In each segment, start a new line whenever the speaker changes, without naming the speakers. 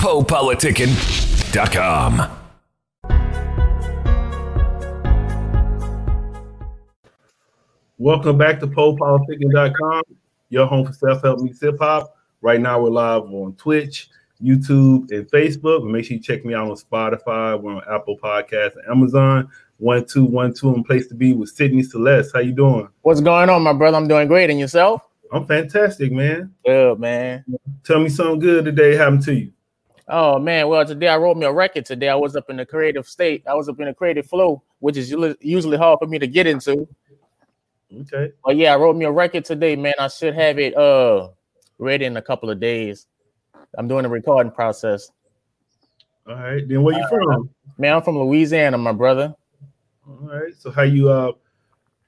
PoePoliticking.com.
Welcome back to PoePoliticking.com, your home for self-help meets hip-hop. Right now we're live on Twitch, YouTube, and Facebook. Make sure you check me out on Spotify. We're on Apple Podcasts and Amazon. One two one two and place to be with Sidney Celeste. How you doing?
What's going on, my brother? I'm doing great. And yourself?
I'm fantastic, man.
Good, man.
Tell me something good today happened to you.
Oh man, well today I wrote me a record. Today I was up in the creative state. I was up in the creative flow, which is usually- hard for me to get into.
Okay.
But yeah, I wrote me a record today, man. I should have it uh ready in a couple of days. I'm doing the recording process.
All right. Then where you from?
Man, I'm from Louisiana, my brother.
All right. So how you uh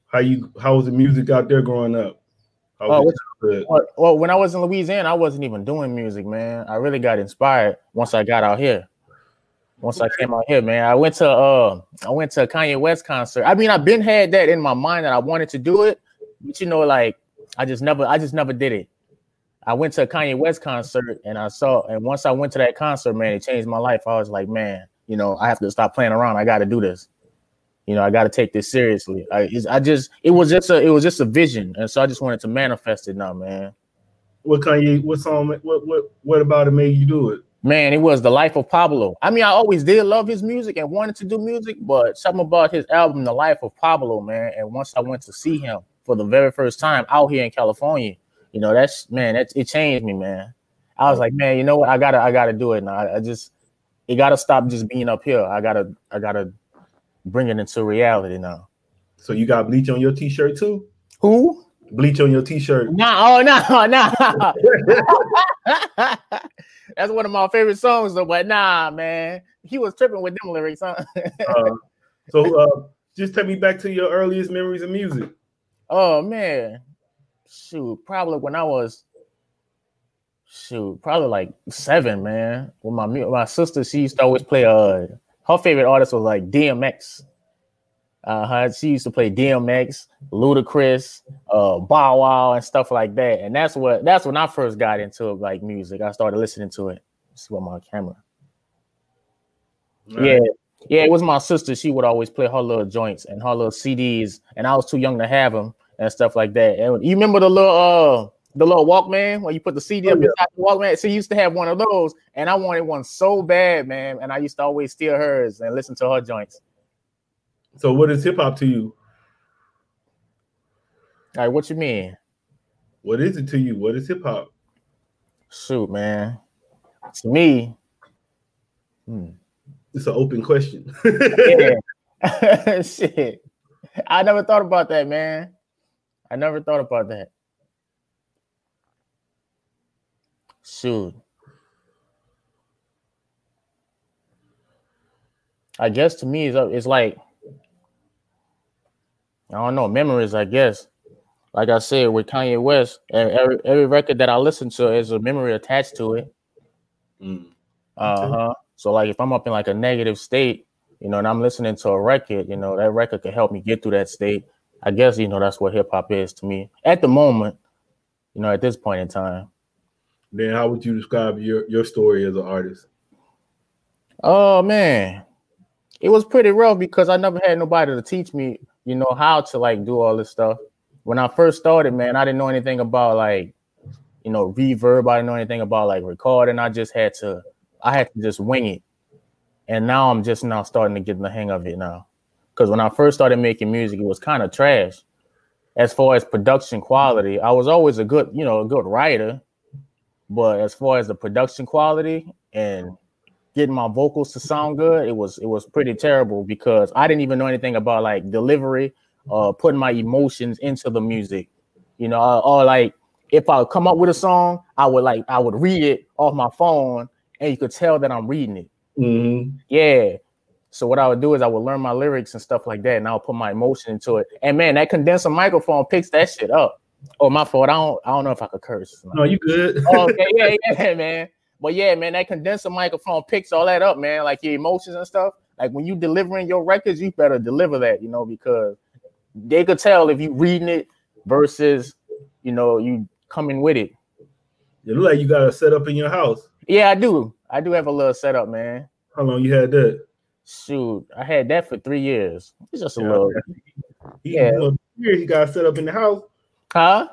how you how was the music out there growing up? How
Oh,
childhood?
Well, well, when I was in Louisiana, I wasn't even doing music, man. I really got inspired once I got out here. Once I came out here, man, I went to uh I went to a Kanye West concert. I mean, I've been had that in my mind that I wanted to do it, but you know, like I just never I just never did it. I went to a Kanye West concert and I saw and once I went to that concert, man, it changed my life. I was like, man, you know, I have to stop playing around. I got to do this. You know, I got to take this seriously. I, I just it was just a it was just a vision, and so I just wanted to manifest it now, man.
What Kanye? What song? What what what about it made you do it?
Man, it was the life of Pablo. I mean, I always did love his music and wanted to do music, but something about his album, The Life of Pablo, man. And once I went to see him for the very first time out here in California, you know, that's man, that's it changed me, man. I was like, man, you know what? I gotta, I gotta do it now. I, I just, it gotta stop just being up here. I gotta, I gotta bring it into reality now.
So you got bleach on your t-shirt too?
Who?
Bleach on your t-shirt.
Nah, oh no, nah. That's one of my favorite songs, though. But nah, man, he was tripping with them lyrics, huh?
Uh, so uh, just take me back to your earliest memories of music.
oh man, shoot, probably when I was shoot, probably like seven, man. With my my sister, she used to always play. Uh, her favorite artist was like DMX. Uh, her, she used to play DMX, Ludacris, uh, Bow Wow, and stuff like that. And that's what that's when I first got into like music. I started listening to it. See what my camera. Yeah, yeah, it was my sister. She would always play her little joints and her little CDs, and I was too young to have them and stuff like that. And you remember the little uh the little Walkman where you put the CD
Oh,
up
yeah.
inside the Walkman? She used to have one of those, and I wanted one so bad, man. And I used to always steal hers and listen to her joints.
So what is hip hop to you?
All right, what you mean?
What is it to you? What is hip hop?
Shoot, man. To me, hmm.
It's an open question.
Shit. I never thought about that, man. I never thought about that. Shoot. I guess to me, it's, it's like, I don't know, memories, I guess. Like I said, with Kanye West, every, every record that I listen to is a memory attached to it.
Mm.
Uh huh. So like if I'm up in like a negative state, you know, and I'm listening to a record, you know, that record can help me get through that state. I guess you know that's what hip hop is to me at the moment. You know, at this point in time.
Then how would you describe your your story as an artist?
Oh man, it was pretty rough because I never had nobody to teach me, you know, how to like do all this stuff. When I first started, man, I didn't know anything about like, you know, reverb. I didn't know anything about like recording. I just had to, I had to just wing it. And now I'm just now starting to get the hang of it now. Because when I first started making music, it was kind of trash. As far as production quality, I was always a good, you know, a good writer. But as far as the production quality and getting my vocals to sound good, it was it was pretty terrible because I didn't even know anything about like delivery, uh, putting my emotions into the music. You know, or, or like if I come up with a song, I would like I would read it off my phone, and you could tell that I'm reading it.
Mhm.
Yeah. So what I would do is I would learn my lyrics and stuff like that, and I would put my emotion into it. And man, that condenser microphone picks that shit up. Oh, my fault. I don't. I don't know if I could curse.
No, you good.
Oh, okay, yeah, yeah, man. But yeah, man, that condenser microphone picks all that up, man. Like your emotions and stuff. Like when you delivering your records, you better deliver that, you know, because they could tell if you reading it versus, you know, you coming with it.
You look like you got a set up in your house.
Yeah, I do. I do have a little setup, man.
How long you had that?
Shoot, I had that for three years. It's just a
Yeah,
little,
He,
Yeah.
you here he got set up in the house.
Huh?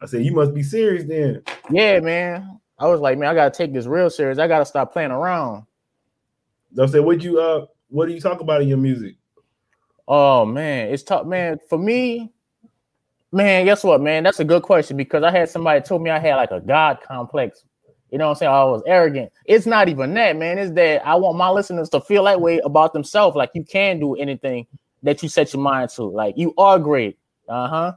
I said, you must be serious then.
Yeah, man. I was like, man, I gotta take this real serious. I gotta stop playing around.
I said, what you uh, what do you talk about in your music?
Oh man, it's tough, man. For me, man, guess what, man? That's a good question because I had somebody told me I had like a God complex. You know what I'm saying? I was arrogant. It's not even that, man. It's that I want my listeners to feel that way about themselves. Like you can do anything that you set your mind to. Like you are great. Uh-huh.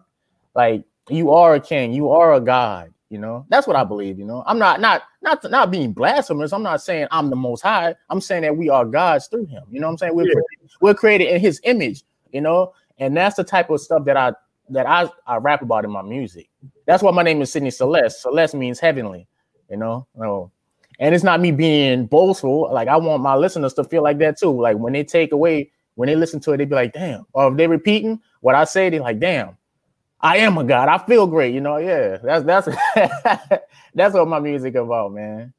Like you are a king, you are a god, you know. That's what I believe, you know. I'm not not not not being blasphemous. I'm not saying I'm the most high. I'm saying that we are gods through him. You know what I'm saying? We're
Yeah.
created, we're created in his image, you know, and that's the type of stuff that I that I, I rap about in my music. That's why my name is Sidney Celeste. Celeste means heavenly, you know. No. And it's not me being boastful. Like I want my listeners to feel like that too. Like when they take away, when they listen to it, they be like, damn. Or if they're repeating what I say, they're like, damn, I am a god. I feel great, you know. Yeah, that's that's that's what my music about, man.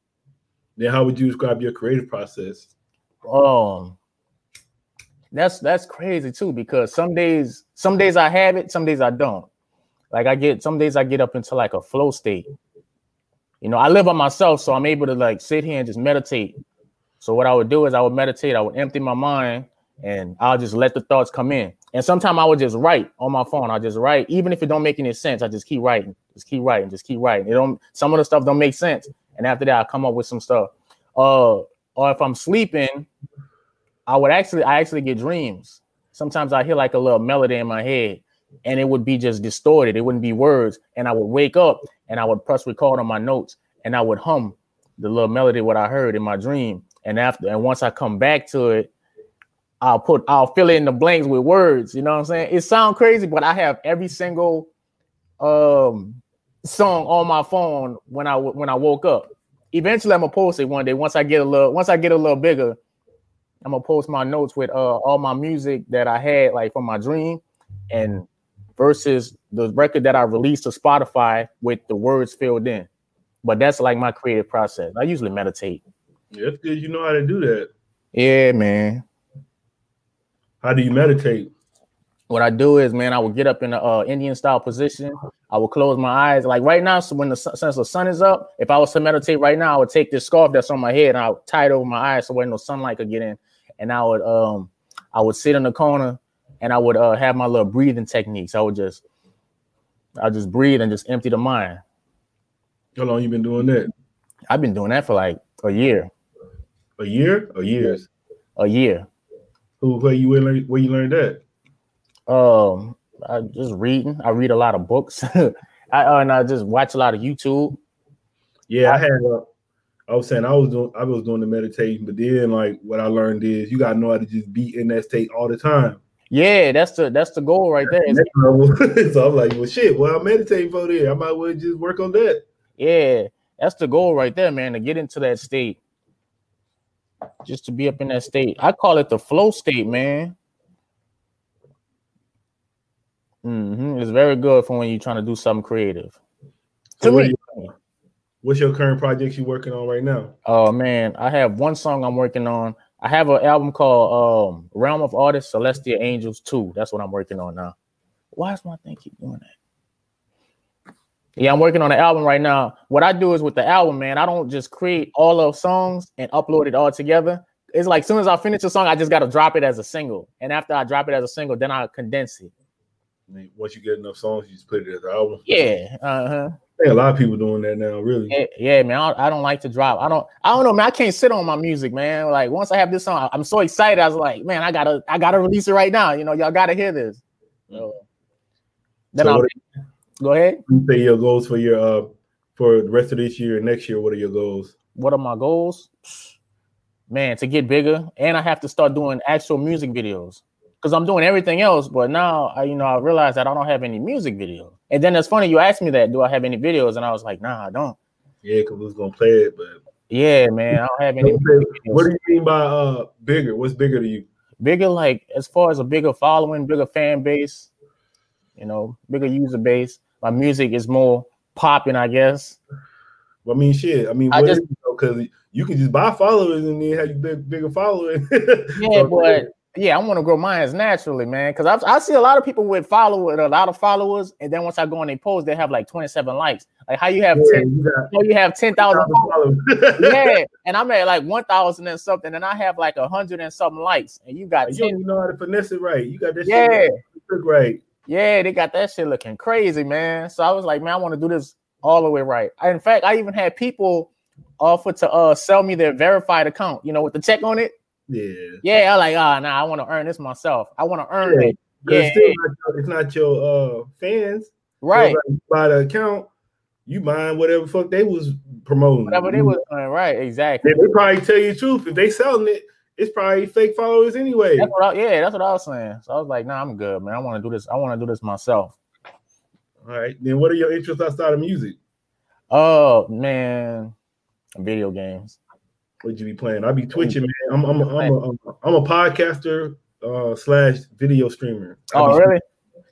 Then how would you describe your creative process?
Um, that's that's crazy too because some days, some days I have it, some days I don't. Like I get some days I get up into like a flow state. You know, I live by myself, so I'm able to like sit here and just meditate. So what I would do is I would meditate, I would empty my mind, and I'll just let the thoughts come in. And sometimes I would just write on my phone. I just write, even if it don't make any sense. I just keep writing, just keep writing, just keep writing. It don't. Some of the stuff don't make sense, and after that, I come up with some stuff. Uh, or if I'm sleeping, I would actually, I actually get dreams. Sometimes I hear like a little melody in my head, and it would be just distorted. It wouldn't be words, and I would wake up and I would press record on my notes, and I would hum the little melody what I heard in my dream. And after, and once I come back to it, I'll put, I'll fill in the blanks with words. You know what I'm saying? It sounds crazy, but I have every single um song on my phone when I when I woke up. Eventually, I'm gonna post it one day. Once I get a little, once I get a little bigger, I'm gonna post my notes with uh all my music that I had like from my dream, and versus the record that I released to Spotify with the words filled in. But that's like my creative process. I usually meditate.
Yeah, that's good. You know how to do that.
Yeah, man.
How do you meditate?
What I do is, man, I will get up in the uh, Indian style position. I will close my eyes. Like right now, so when the sun, since the sun is up, if I was to meditate right now, I would take this scarf that's on my head and I would tie it over my eyes so where no sunlight could get in. And I would um I would sit in the corner and I would uh, have my little breathing techniques. I would just I just breathe and just empty the mind.
How long you been doing that?
I've been doing that for like a year,
A year or years?
a year.
Who where you where, learn- where you learned that?
Um, I just reading. I read a lot of books. I uh, and I just watch a lot of YouTube.
Yeah, I had. Uh, I was saying I was doing I was doing the meditation, but then like what I learned is you gotta know how to just be in that state all the time.
Yeah, that's the that's the goal right there.
So I'm like, well, shit. Well, I'm meditating for there. I might well just work on that.
Yeah, that's the goal right there, man. To get into that state, just to be up in that state. I call it the flow state, man. hmm It's very good for when you're trying to do something creative.
So what you- What's your current projects you're working on right now?
oh man, I have one song I'm working on. I have an album called um, Realm of Artists, Celestial Angels 2. That's what I'm working on now. Why does my thing keep doing that? Yeah, I'm working on an album right now. What I do is with the album, man, I don't just create all of songs and upload it all together. It's like soon as I finish a song, I just got to drop it as a single. And after I drop it as a single, then I condense it.
I mean, once you get enough songs, you just put it as an album.
Yeah, uh-huh.
I think a lot of people doing that now, really.
Yeah, yeah, man. I, I don't like to drop. I don't. I don't know, man. I can't sit on my music, man. Like once I have this song, I'm so excited. I was like, man, I gotta, I gotta release it right now. You know, y'all gotta hear this. So, then
So
I'll go ahead.
You say your goals for your uh for the rest of this year and next year. What are your goals?
What are my goals? Man, to get bigger, and I have to start doing actual music videos because I'm doing everything else. But now, I, you know, I realize that I don't have any music videos. And then it's funny you asked me that, do I have any videos? And I was like, nah, I don't.
Yeah, because we was gonna play it, but
Yeah, man, I don't have any.
what do you mean by uh bigger? What's bigger to you?
bigger like as far as a bigger following bigger fan base you know bigger user base my music is more popping i guess
Well, I mean, shit. I mean,
I
what
just-
is it, though? because you can just buy followers and then have you big bigger following.
Yeah,
So,
but yeah, I want to grow mine naturally, man. Because I I see a lot of people with followers, a lot of followers, and then once I go on their post, they have like 27 likes. Like how you have
yeah,
10,
you
how you have 10,000 followers.
followers.
yeah, and I'm at like 1,000 and something, and I have like a hundred and something likes, and you got
You,
10.
you know how to finesse it right. You got this.
Yeah,
shit right.
Yeah, they got that shit looking crazy, man. So I was like, man, I want to do this all the way right. I, in fact, I even had people offer to uh sell me their verified account, you know, with the check on it.
Yeah.
Yeah, I like, ah, nah, I want to earn this myself. I want to earn
Yeah,
it. Yeah,
it's, still not your, it's not your uh fans.
Right.
like buy the account, you buying whatever fuck they was promoting.
Whatever they was doing, right? Exactly.
They, they probably tell you the truth. If they selling it, it's probably fake followers anyway.
That's I, yeah, that's what I was saying. So I was like, nah, I'm good, man. I want to do this. I want to do this myself.
All right. Then what are your interests outside of music?
Oh man, video games.
Would you be playing? I'll be twitching, man. I'm I'm a, I'm a, I'm a, I'm a podcaster uh slash video streamer. I
Oh really?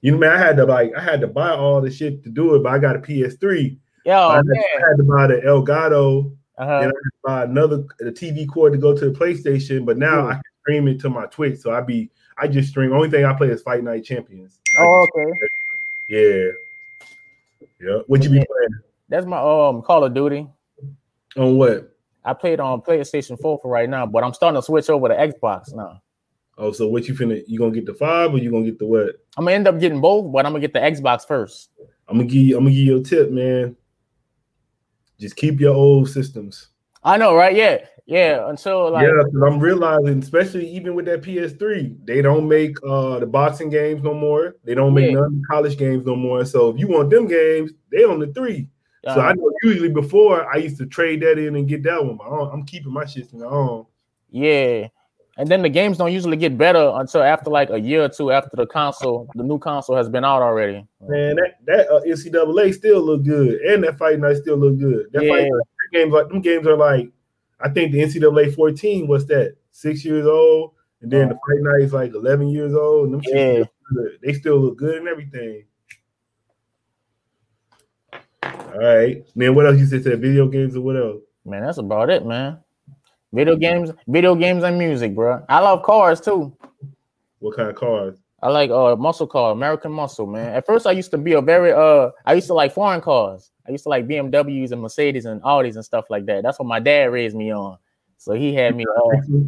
You know, man, I had to like I had to buy all the shit to do it, but I got a PS3. I, had,
man.
I had to buy the Elgato,
Uh-huh.
and I to buy another the TV cord to go to the PlayStation. But now
Hmm.
I can stream it to my Twitch, so I be I just stream. Only thing I play is Fight Night Champions. I
Oh, okay.
yeah, yeah. What you be playing
That's my um Call of Duty.
on? What?
I played on PlayStation 4 for right now, but I'm starting to switch over to Xbox now.
Oh, so what you finna? You gonna get the five or you gonna get the what?
I'm gonna end up getting both, but I'm gonna get the Xbox first.
I'm gonna give you. I'm gonna give you a tip, man. Just keep your old systems.
I know, right? Yeah, yeah. Until like,
yeah, 'cause I'm realizing, especially even with that PS3, they don't make uh the boxing games no more. They don't make
Yeah.
none of the college games no more. So if you want them games, they on the three. so I know usually before I used to trade that in and get that one. But I'm keeping my shit in my own.
yeah. And then the games don't usually get better until after like a year or two after the console, the new console has been out already.
Man, that that uh, NCAA still look good, and that fight night still look good. That
Yeah.
fight night games like them games are like, I think the NCAA 14 was that six years old, and then the fight night is like 11 years old, and them
Yeah.
they still look good and everything. All right, man. what else you said? Said video games or what else?
Man, that's about it, man. Video games, video games, and music, bro. I love cars too.
What kind of cars?
I like uh muscle car, American muscle, man. At first, I used to be a very uh, I used to like foreign cars. I used to like BMWs and Mercedes and Audis and stuff like that. That's what my dad raised me on. So he had me, uh,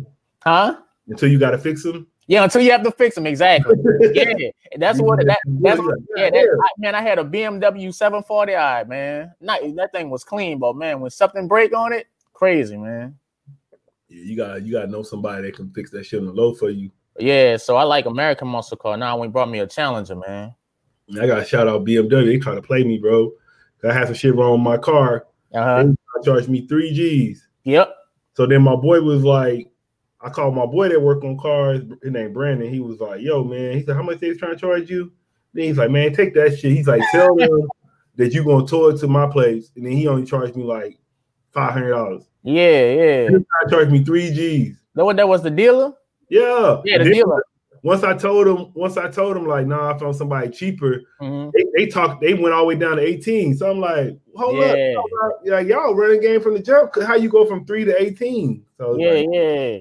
huh?
Until you got to fix them.
Yeah, until you have to fix them exactly. Yeah, that's what that. That's what, yeah, that, I, man. I had a BMW 740i, man. Not that thing was clean, but man, when something break on it, crazy, man.
Yeah, you got you got to know somebody that can fix that shit on the low for you.
Yeah, so I like American muscle car. Now when he brought me a Challenger, man.
I got to shout out BMW. They trying to play me, bro. I had some shit wrong with my car.
Uh-huh.
They charged me three G's.
Yep.
So then my boy was like, I called my boy that work on cars. His name Brandon. He was like, "Yo, man." He said, "How much they trying to charge you?" Then he's like, "Man, take that shit." He's like, "Tell them that you gonna tow it to my place," and then he only charged me like five hundred dollars.
Yeah, yeah.
He tried to charge me three G's.
That what that was the dealer?
Yeah,
Yeah, the
Then
dealer.
Once I told him, once I told him, like, nah, I found somebody cheaper.
Mhm.
They, they talked, they went all the way down to 18. So I'm like, hold up,
Yeah.
hold up. Yeah, y'all running game from the jump. How you go from three to 18? So
Yeah,
like,
yeah.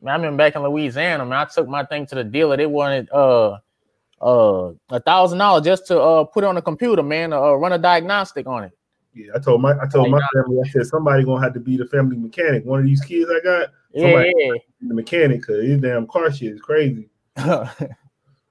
Man, I remember back in Louisiana, man. I took my thing to the dealer. They wanted uh uh a thousand dollars just to uh put it on a computer, man, uh, run a diagnostic on it.
Yeah, I told my I told my family, I said somebody gonna have to be the family mechanic. One of these kids I got,
Yeah,
Somebody- the mechanic, cause his damn car shit is crazy. I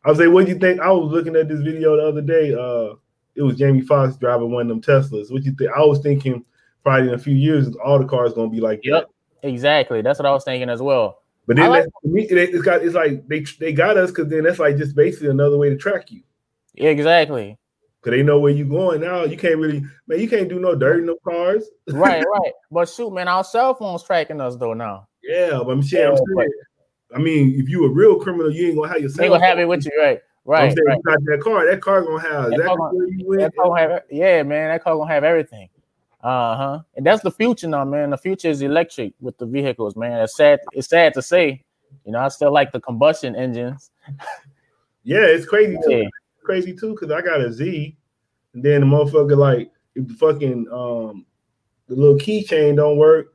was like, what do you think? I was looking at this video the other day. Uh it was Jamie Foxx driving one of them Teslas. What you think? I was thinking probably in a few years all the cars gonna be like
Yep.
that.
exactly. That's what I was thinking as well.
But then
like-
that's, me, it- it's got it's like they they got us because then that's like just basically another way to track you.
Exactly.
Cause they know where you going now. You can't really man, you can't do no dirt in no cars.
Right, right. But shoot, man, our cell phones tracking us though now.
Yeah, but I'm saying,
Yeah,
saying I mean, if you a real criminal, you ain't gonna have your
They gonna have it with you, right? Right.
I'm saying
right.
you got that car. That car gonna have
That
exactly where you went.
That car gonna have, yeah, man. That car gonna have everything. Uh huh. And that's the future now, man. The future is electric with the vehicles, man. It's sad. It's sad to say. You know, I still like the combustion engines.
Yeah, it's crazy too.
Yeah.
Crazy too, because I got a Z, and then the motherfucker like if the fucking um the little keychain don't work,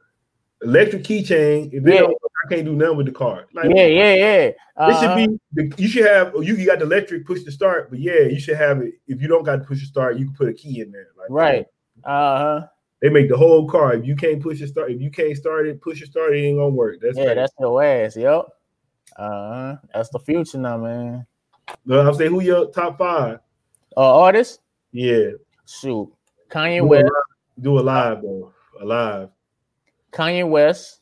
electric keychain. If it
Yeah.
don't work, I can't do nothing with the car. Like,
Yeah, yeah, yeah.
It
Uh-huh.
should be. the- You should have. You you got the electric push to start, but yeah, you should have it. If you don't got to push to start, you can put a key in there. Like,
right. Uh huh.
They make the whole car. If you can't push it start, if you can't start it, push it start, it ain't gonna work. That's
Yeah,
crazy.
that's your ass. Yep. Uh huh. That's the future now, man.
I'm saying, who your top five?
Uh, artist.
Yeah,
Shoot. Kanye
do a
West.
live, do a live though, alive.
Kanye West.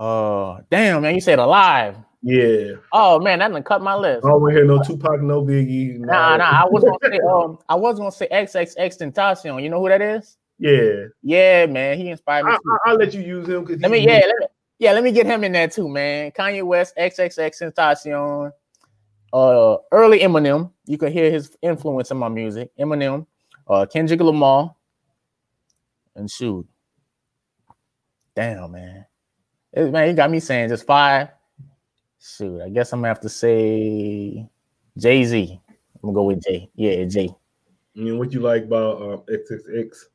Uh, damn, man. You said alive.
Yeah,
Oh man, that done cut my list.
I don't want to hear no Tupac, no Biggie. no-
Nah, nah. I was gonna say um, I was gonna say XXX Tentacion. You know who that is?
Yeah,
Yeah, man. He inspired me.
I, will let you use him because
Let me, yeah, let me, yeah, let me get him in there too, man. Kanye West, XXX Tentacion, uh, early Eminem. You can hear his influence in my music. Eminem, uh, Kendrick Lamar, and shoot, damn man, It- man, you got me saying just five. Shoot, I guess I'm gonna have to say Jay Z. I'm gonna go with Jay. Yeah, Jay.
You know, what you like about um, XXX?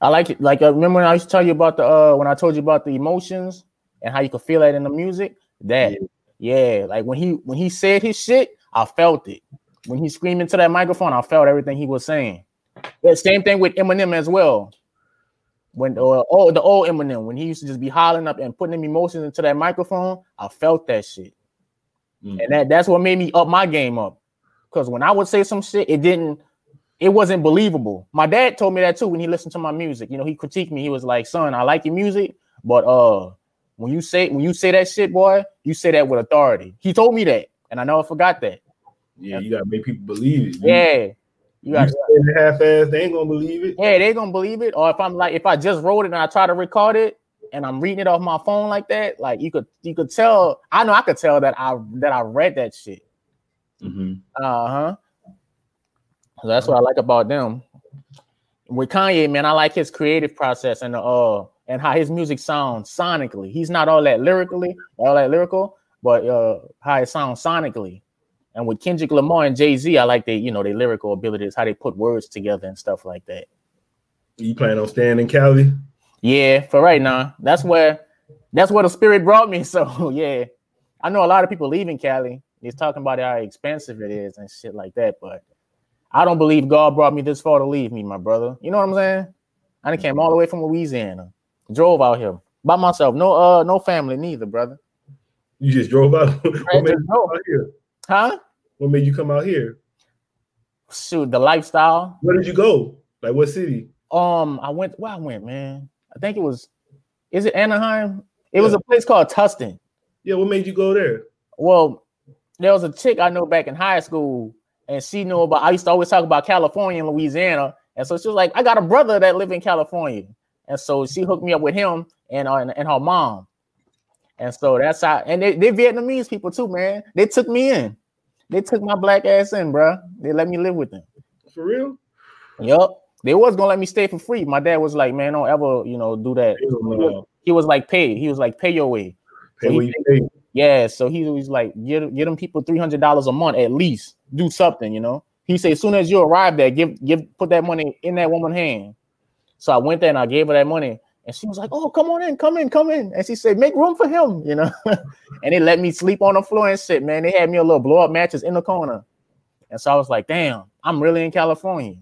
I like it. Like, uh, remember when I used to tell you about the uh when I told you about the emotions and how you could feel that in the music? That, yeah. Like when he when he said his shit, I felt it. When he screamed into that microphone, I felt everything he was saying. Yeah, same thing with Eminem as well. When uh, oh the old Eminem, when he used to just be hollering up and putting them emotions into that microphone, I felt that shit.
Mm.
And that, that's what made me up my game up. Because when I would say some shit, it didn't, it wasn't believable. My dad told me that too when he listened to my music. You know, he critiqued me. He was like, son, I like your music, but uh when you say when you say that shit, boy, you say that with authority. He told me that, and I never forgot that.
Yeah, you gotta make people believe it. You-
Yeah. You
you
got
saying it half-ass, they ain't gonna believe it.
yeah, they gonna believe it. Or if I'm like, if I just wrote it and I try to record it and I'm reading it off my phone like that, like you could you could tell. I know I could tell that I that I read that shit.
Mhm.
Uh huh. So that's what I like about them. With Kanye, man, I like his creative process and the uh and how his music sounds sonically. He's not all that lyrically, all that lyrical, but uh how it sounds sonically. And with Kendrick Lamar and Jay Z, I like they, you know, their lyrical abilities, how they put words together and stuff like that.
You plan on staying in Cali?
Yeah, for right now, that's where that's where the spirit brought me. So yeah, I know a lot of people leaving Cali. He's talking about how expensive it is and shit like that, but I don't believe God brought me this far to leave me, my brother. You know what I'm saying? I came all the way from Louisiana, drove out here by myself, no uh, no family neither, brother.
You just drove out. what, made you come out here?
Huh?
what made you come out here?
Shoot, the lifestyle.
Where did you go? Like what city?
Um, I went where I went, man. I think it was, is it Anaheim? It was a place called Tustin.
Yeah, what made you go there?
Well, there was a chick I know back in high school, and she knew about. I used to always talk about California and Louisiana, and so she was like, "I got a brother that live in California," and so she hooked me up with him and uh, and, and her mom, and so that's how. And they they Vietnamese people too, man. They took me in. They took my black ass in, bro. They let me live with them.
For real?
Yup. They was gonna let me stay for free. My dad was like, "Man, don't ever, you know, do that." He was like, "Pay." He was like, "Pay your way."
Pay
So
what
he-
pay.
Yeah, so he was like, get, get them people three hundred dollars a month at least. Do something, you know. He said, as soon as you arrive there, give give put that money in that woman's hand. So I went there and I gave her that money, and she was like, "Oh, come on in, come in, come in." And she said, "Make room for him," you know. and they let me sleep on the floor and shit, man. They had me a little blow up mattress in the corner, and so I was like, "Damn, I'm really in California."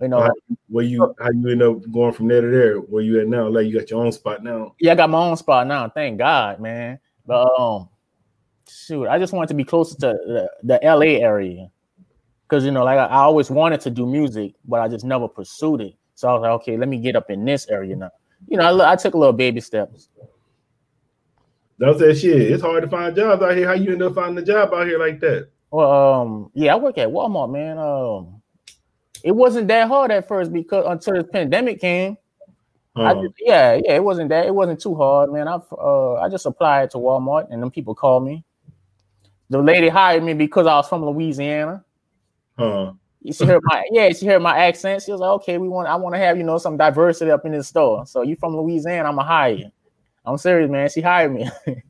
You know,
How, where you how you end up going from there to there? Where you at now? Like you got your own spot now.
yeah, I got my own spot now. Thank God, man. But um, shoot, I just wanted to be closer to the, the LA area because you know, like I, I always wanted to do music, but I just never pursued it. So I was like, okay, let me get up in this area now. You know, I, I took a little baby steps.
That's that shit. It's hard to find jobs out here. How you end up finding a job out here like that?
Well, um, yeah, I work at Walmart, man. Um, it wasn't that hard at first because until the pandemic came. I
Huh.
just, yeah, yeah, it wasn't that. It wasn't too hard, man. I uh, I just applied to Walmart, and then people called me. The lady hired me because I was from Louisiana.
huh.
She heard my yeah, she heard my accent. She was like, "Okay, we want I want to have you know some diversity up in this store. So you from Louisiana? I'm gonna hire you." I'm serious, man. She hired me.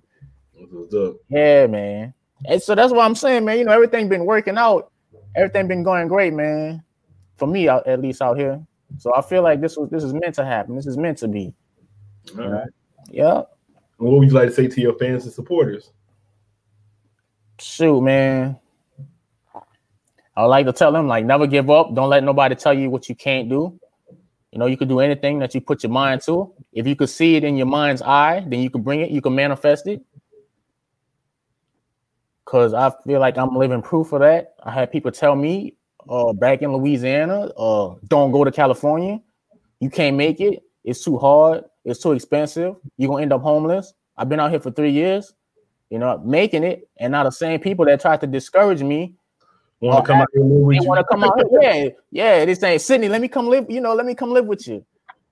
What's what's up?
yeah, man. And so that's what I'm saying, man. You know, everything been working out. Everything been going great, man. For me, at least out here. So I feel like this was this is meant to happen. This is meant to be.
All right.
Yeah.
What would you like to say to your fans and supporters?
Shoot, man. I like to tell them like never give up. Don't let nobody tell you what you can't do. You know, you could do anything that you put your mind to. If you could see it in your mind's eye, then you can bring it, you can manifest it. Cause I feel like I'm living proof of that. I had people tell me uh back in Louisiana, uh, don't go to California. You can't make it. It's too hard. It's too expensive. You're gonna end up homeless. I've been out here for three years, you know, making it, and now the same people that tried to discourage me
Want to come out here live with
they
you?
want to come out here. Yeah, yeah. They saying, Sydney, let me come live, you know, let me come live with you.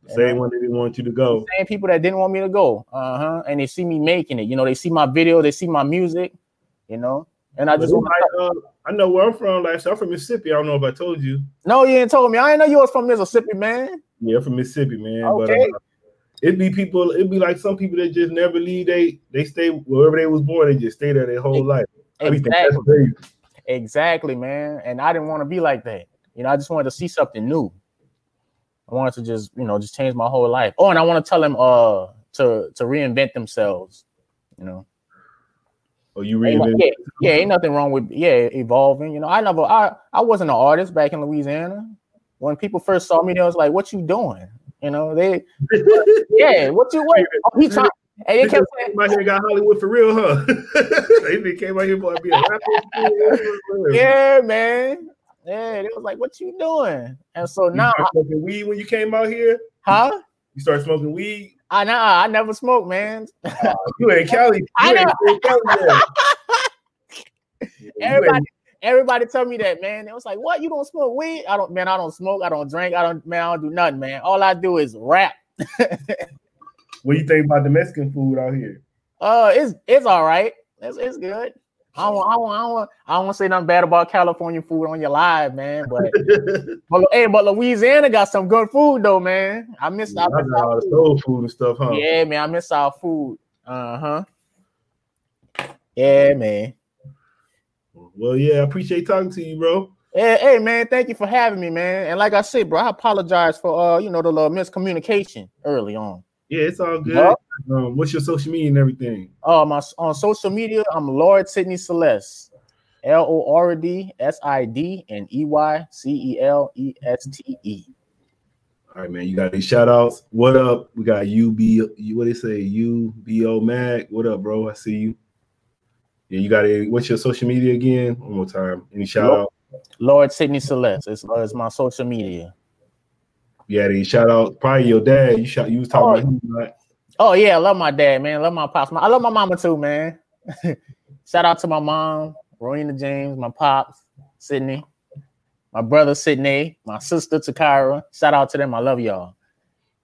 Same one that didn't want you to go.
Same people that didn't want me to go. Uh-huh. And they see me making it. You know, they see my video, they see my music, you know. And I just
it's
want to
like, uh, I know where I'm from. Like, so I'm from Mississippi. I don't know if I told you.
No, you ain't told me. I ain't know you was from Mississippi, man.
Yeah, I'm from Mississippi, man.
Okay.
But uh, it'd be people. It'd be like some people that just never leave. They they stay wherever they was born. They just stay there their whole life. Thinking that's
Exactly. Exactly, man. And I didn't want to be like that. You know, I just wanted to see something new. I wanted to just, you know, just change my whole life. Oh, and I want to tell them uh to to reinvent themselves, you know.
Oh, you reinvented.
yeah, yeah, ain't nothing wrong with yeah evolving. You know, I never I I wasn't an artist back in Louisiana. When people first saw me, they was like, "What you doing?" You know, they yeah, what you what? Oh, he trying, and they
They
kept saying,
came out here and got Hollywood for real, huh? they came out here for be a rapper.
"Yeah, man." Yeah, they was like, "What you doing?" And so
You
now,
started smoking weed when you came out here.
huh?
You started smoking weed.
I know I never smoked, man.
Oh, you ain't Cali. You
I
ain't in Cali.
Everybody, everybody tell me that, man. It was like, "What? You don't smoke weed?" I don't, man. I don't smoke. I don't drink. I don't, man. I don't do nothing, man. All I do is rap.
What do you think about the Mexican food out here?
Uh, it's it's all right. It's it's good. I don't, I don't, I don't, I don't want to say nothing bad about California food on your live, man. But but hey, but Louisiana got some good food though, man. I miss,
I
I miss
all
our
the
food.
soul food and stuff, huh?
Yeah, man. I miss our food. Uh huh. Yeah, man.
Well, yeah, I appreciate talking to you, bro.
Hey, hey, man. Thank you for having me, man. And like I said, bro, I apologize for uh, you know, the little miscommunication early on.
Yeah, it's all good.
Yeah.
Um, what's your social media and everything?
Uh, my on social media, I'm Lord Sidney Celeste, L O R D S I D and E Y C E L E S T E.
All right, man. You got any shout outs? What up? We got UB, what they say, UBO Mag. What up, bro? I see you. Yeah, you got a what's your social media again? One more time. Any shout out?
Lord Sidney Celeste It's, is my social media.
Got shout out? Probably your dad. You shot you was talking about him, right?
Oh yeah, I love my dad, man. I love my pops. I love my mama too, man. Shout out to my mom, Rowena James, my pops, Sydney, my brother Sydney, my sister Takara. Shout out to them. I love y'all.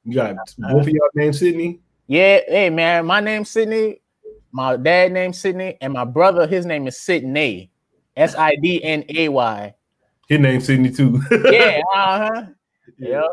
You got both of y'all named Sydney.
Yeah, hey man, my name's Sydney, my dad name's Sydney, and my brother, his name is Sydney. S-I-D-N-A-Y.
His name's Sydney too.
Yeah, uh-huh. Yep.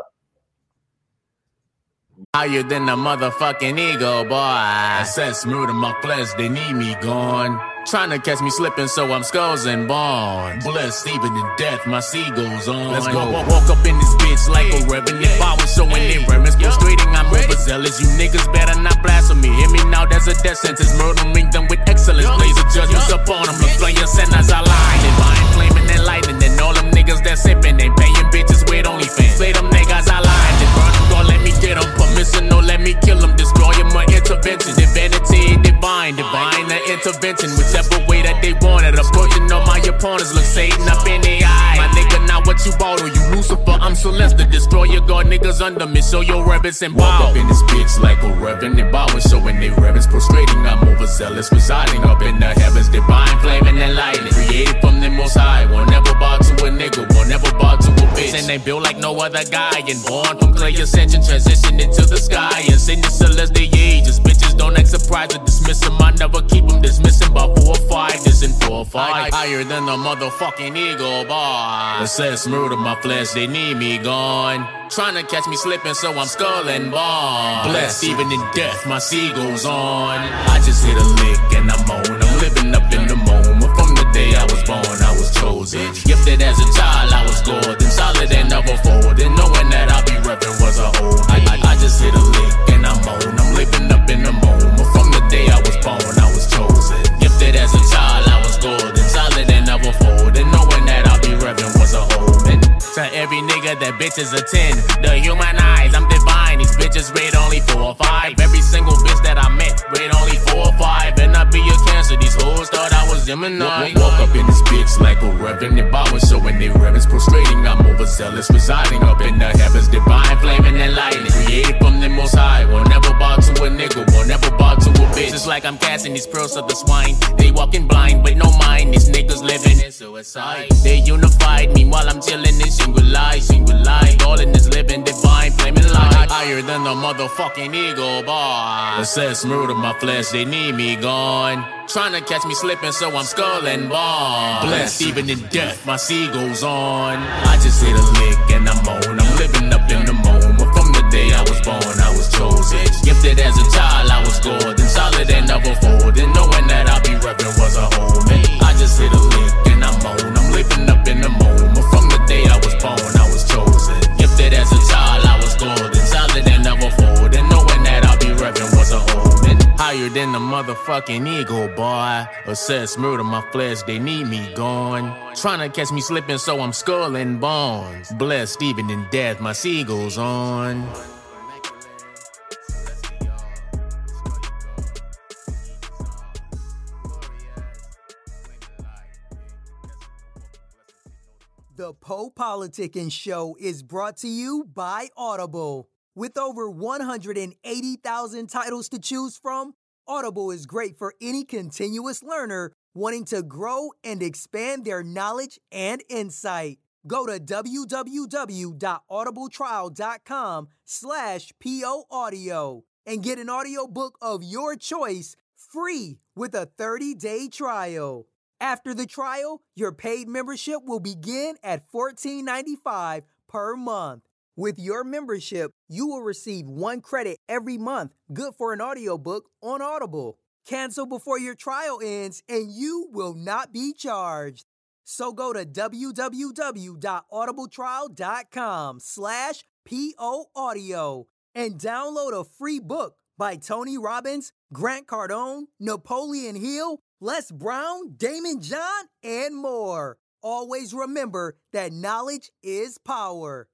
Higher than a motherfucking ego, boy. I said smooth in my flesh, they need me gone. Trying to catch me slipping, so I'm skulls and bonds. Blessed even in death, my seagulls on. Let's go. Walk, walk up in this bitch like a reverend. If I was showing their reverence, prostrating, I'm overzealous. You niggas better not blaspheme me. Hear me now, there's a death sentence. Murdering them with excellence. Blaze of judgments upon them. Look like your sentence I lie. Divine flaming and lightning. And all them niggas that sipping, they paying bitches with OnlyFans. Say them niggas I lied. Let me get them. Permission, no let me kill them. Destroy my intervention. Divinity, divine, divine, the intervention. Whichever way that they want it. Approaching all my opponents. Look Satan up in the eye. My nigga, not what you bought. Or you Lucifer, I'm Celeste. The destroyer, God niggas under me. Show your reverence and bow. Walk up in this bitch like a reverend and bowing. Showing they reverence. Prostrating, I'm overzealous. Residing up in the heavens. Divine, flaming and lightning. Created from the most high. Won't never bow to a nigga. Won't never bow to a bitch. And they built like no other guy. And born from clay ascension. Transition into the sky. And send the celeste the ages. Bitches don't act surprised or dismiss them. I never keep them dismissing. About four or five. This and four or five. Higher than the motherfucking eagle, boy. Assess murder my flesh. They need me gone. Trying to catch me slipping, so I'm skull and bone. Blessed even in death, my seagulls on. I just hit a lick and I'm on. I'm living up in the moment. From the day I was born, chosen. Gifted as a child, I was golden. Solid and never folding. Knowing that I'll be repping was a whole. I, I, I just hit a lick and I'm on. I'm living up in the moment. From the day I was born, I was chosen. Gifted as a child, I was golden. Solid and never folding. Knowing that I'll be repping was a. And to every nigga that bitches a 10. The human eyes, I'm divine. These bitches rate only four or five. Every single thought I was Gemini. Walk up in this bitch like a reverend. Bowers showing their reverence. Prostrating, I'm overzealous. Residing up in the heavens. Divine, flaming and lightning. Created from the most high. Won't never bow to a nigga. Won't never bow to a bitch. It's like I'm casting these pearls of the swine. They walking blind with no mind. These niggas living in suicide. They unified. Meanwhile, I'm chilling in single life. Single life. All in this living divine. Flaming light. Higher than the motherfucking eagle, boy. Assess murder my flesh. They need me gone. Trying to catch me slipping, so I'm skull and bone. Blessed even in death, my sea goes on. I just hit a lick and I'm on. I'm living up in the moment. Motherfucking eagle, boy. Assess murder my flesh, they need me gone. Trying to catch me slipping, so I'm skull bones. Blessed even in death, my seagulls on.
The Poe Politicking Show is brought to you by Audible. With over 180,000 titles to choose from, Audible is great for any continuous learner wanting to grow and expand their knowledge and insight. Go to www.audibletrial.com slash poaudio and get an audiobook of your choice free with a 30-day trial. After the trial, your paid membership will begin at $14.95 per month. With your membership, you will receive one credit every month, good for an audiobook on Audible. Cancel before your trial ends and you will not be charged. So go to www.audibletrial.com slash poaudio and download a free book by Tony Robbins, Grant Cardone, Napoleon Hill, Les Brown, Daymond John, and more. Always remember that knowledge is power.